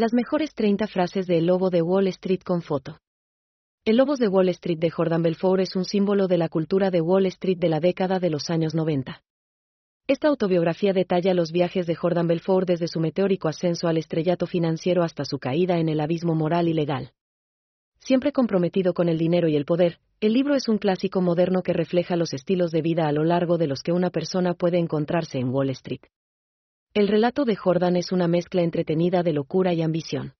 Las mejores 30 frases de El Lobo de Wall Street con foto. El Lobos de Wall Street de Jordan Belfort es un símbolo de la cultura de Wall Street de la década de los años 90. Esta autobiografía detalla los viajes de Jordan Belfort desde su meteórico ascenso al estrellato financiero hasta su caída en el abismo moral y legal. Siempre comprometido con el dinero y el poder, el libro es un clásico moderno que refleja los estilos de vida a lo largo de los que una persona puede encontrarse en Wall Street. El relato de Jordan es una mezcla entretenida de locura y ambición.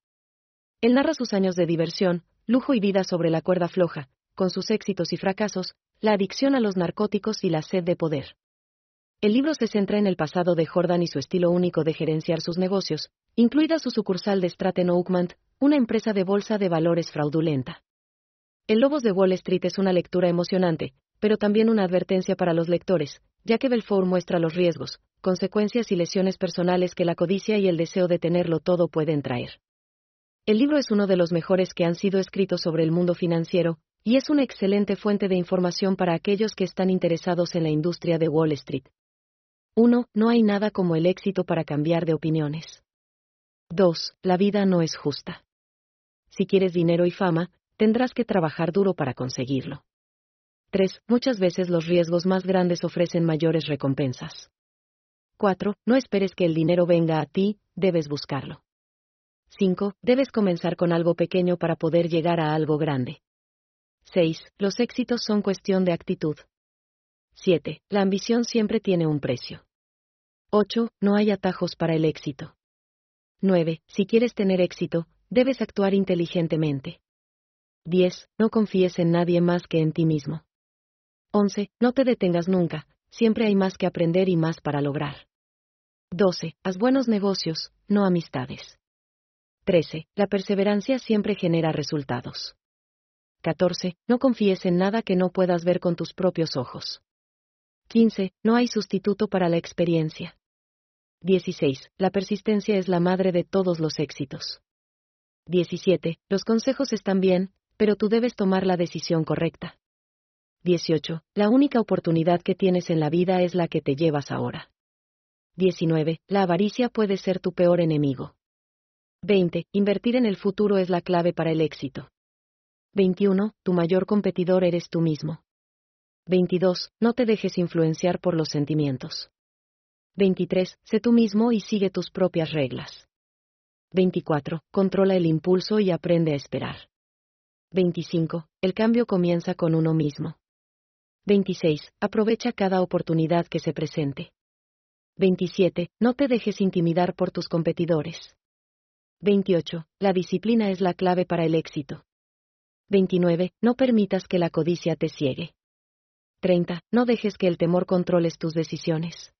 Él narra sus años de diversión, lujo y vida sobre la cuerda floja, con sus éxitos y fracasos, la adicción a los narcóticos y la sed de poder. El libro se centra en el pasado de Jordan y su estilo único de gerenciar sus negocios, incluida su sucursal de Stratton Oakmont, una empresa de bolsa de valores fraudulenta. El Lobos de Wall Street es una lectura emocionante, pero también una advertencia para los lectores, ya que Belfort muestra los riesgos, consecuencias y lesiones personales que la codicia y el deseo de tenerlo todo pueden traer. El libro es uno de los mejores que han sido escritos sobre el mundo financiero, y es una excelente fuente de información para aquellos que están interesados en la industria de Wall Street. 1. No hay nada como el éxito para cambiar de opiniones. 2. La vida no es justa. Si quieres dinero y fama, tendrás que trabajar duro para conseguirlo. 3. Muchas veces los riesgos más grandes ofrecen mayores recompensas. 4. No esperes que el dinero venga a ti, debes buscarlo. 5. Debes comenzar con algo pequeño para poder llegar a algo grande. 6. Los éxitos son cuestión de actitud. 7. La ambición siempre tiene un precio. 8. No hay atajos para el éxito. 9. Si quieres tener éxito, debes actuar inteligentemente. 10. No confíes en nadie más que en ti mismo. 11. No te detengas nunca, siempre hay más que aprender y más para lograr. 12. Haz buenos negocios, no amistades. 13. La perseverancia siempre genera resultados. 14. No confíes en nada que no puedas ver con tus propios ojos. 15. No hay sustituto para la experiencia. 16. La persistencia es la madre de todos los éxitos. 17. Los consejos están bien, pero tú debes tomar la decisión correcta. 18. La única oportunidad que tienes en la vida es la que te llevas ahora. 19. La avaricia puede ser tu peor enemigo. 20. Invertir en el futuro es la clave para el éxito. 21. Tu mayor competidor eres tú mismo. 22. No te dejes influenciar por los sentimientos. 23. Sé tú mismo y sigue tus propias reglas. 24. Controla el impulso y aprende a esperar. 25. El cambio comienza con uno mismo. 26. Aprovecha cada oportunidad que se presente. 27. No te dejes intimidar por tus competidores. 28. La disciplina es la clave para el éxito. 29. No permitas que la codicia te ciegue. 30. No dejes que el temor controles tus decisiones.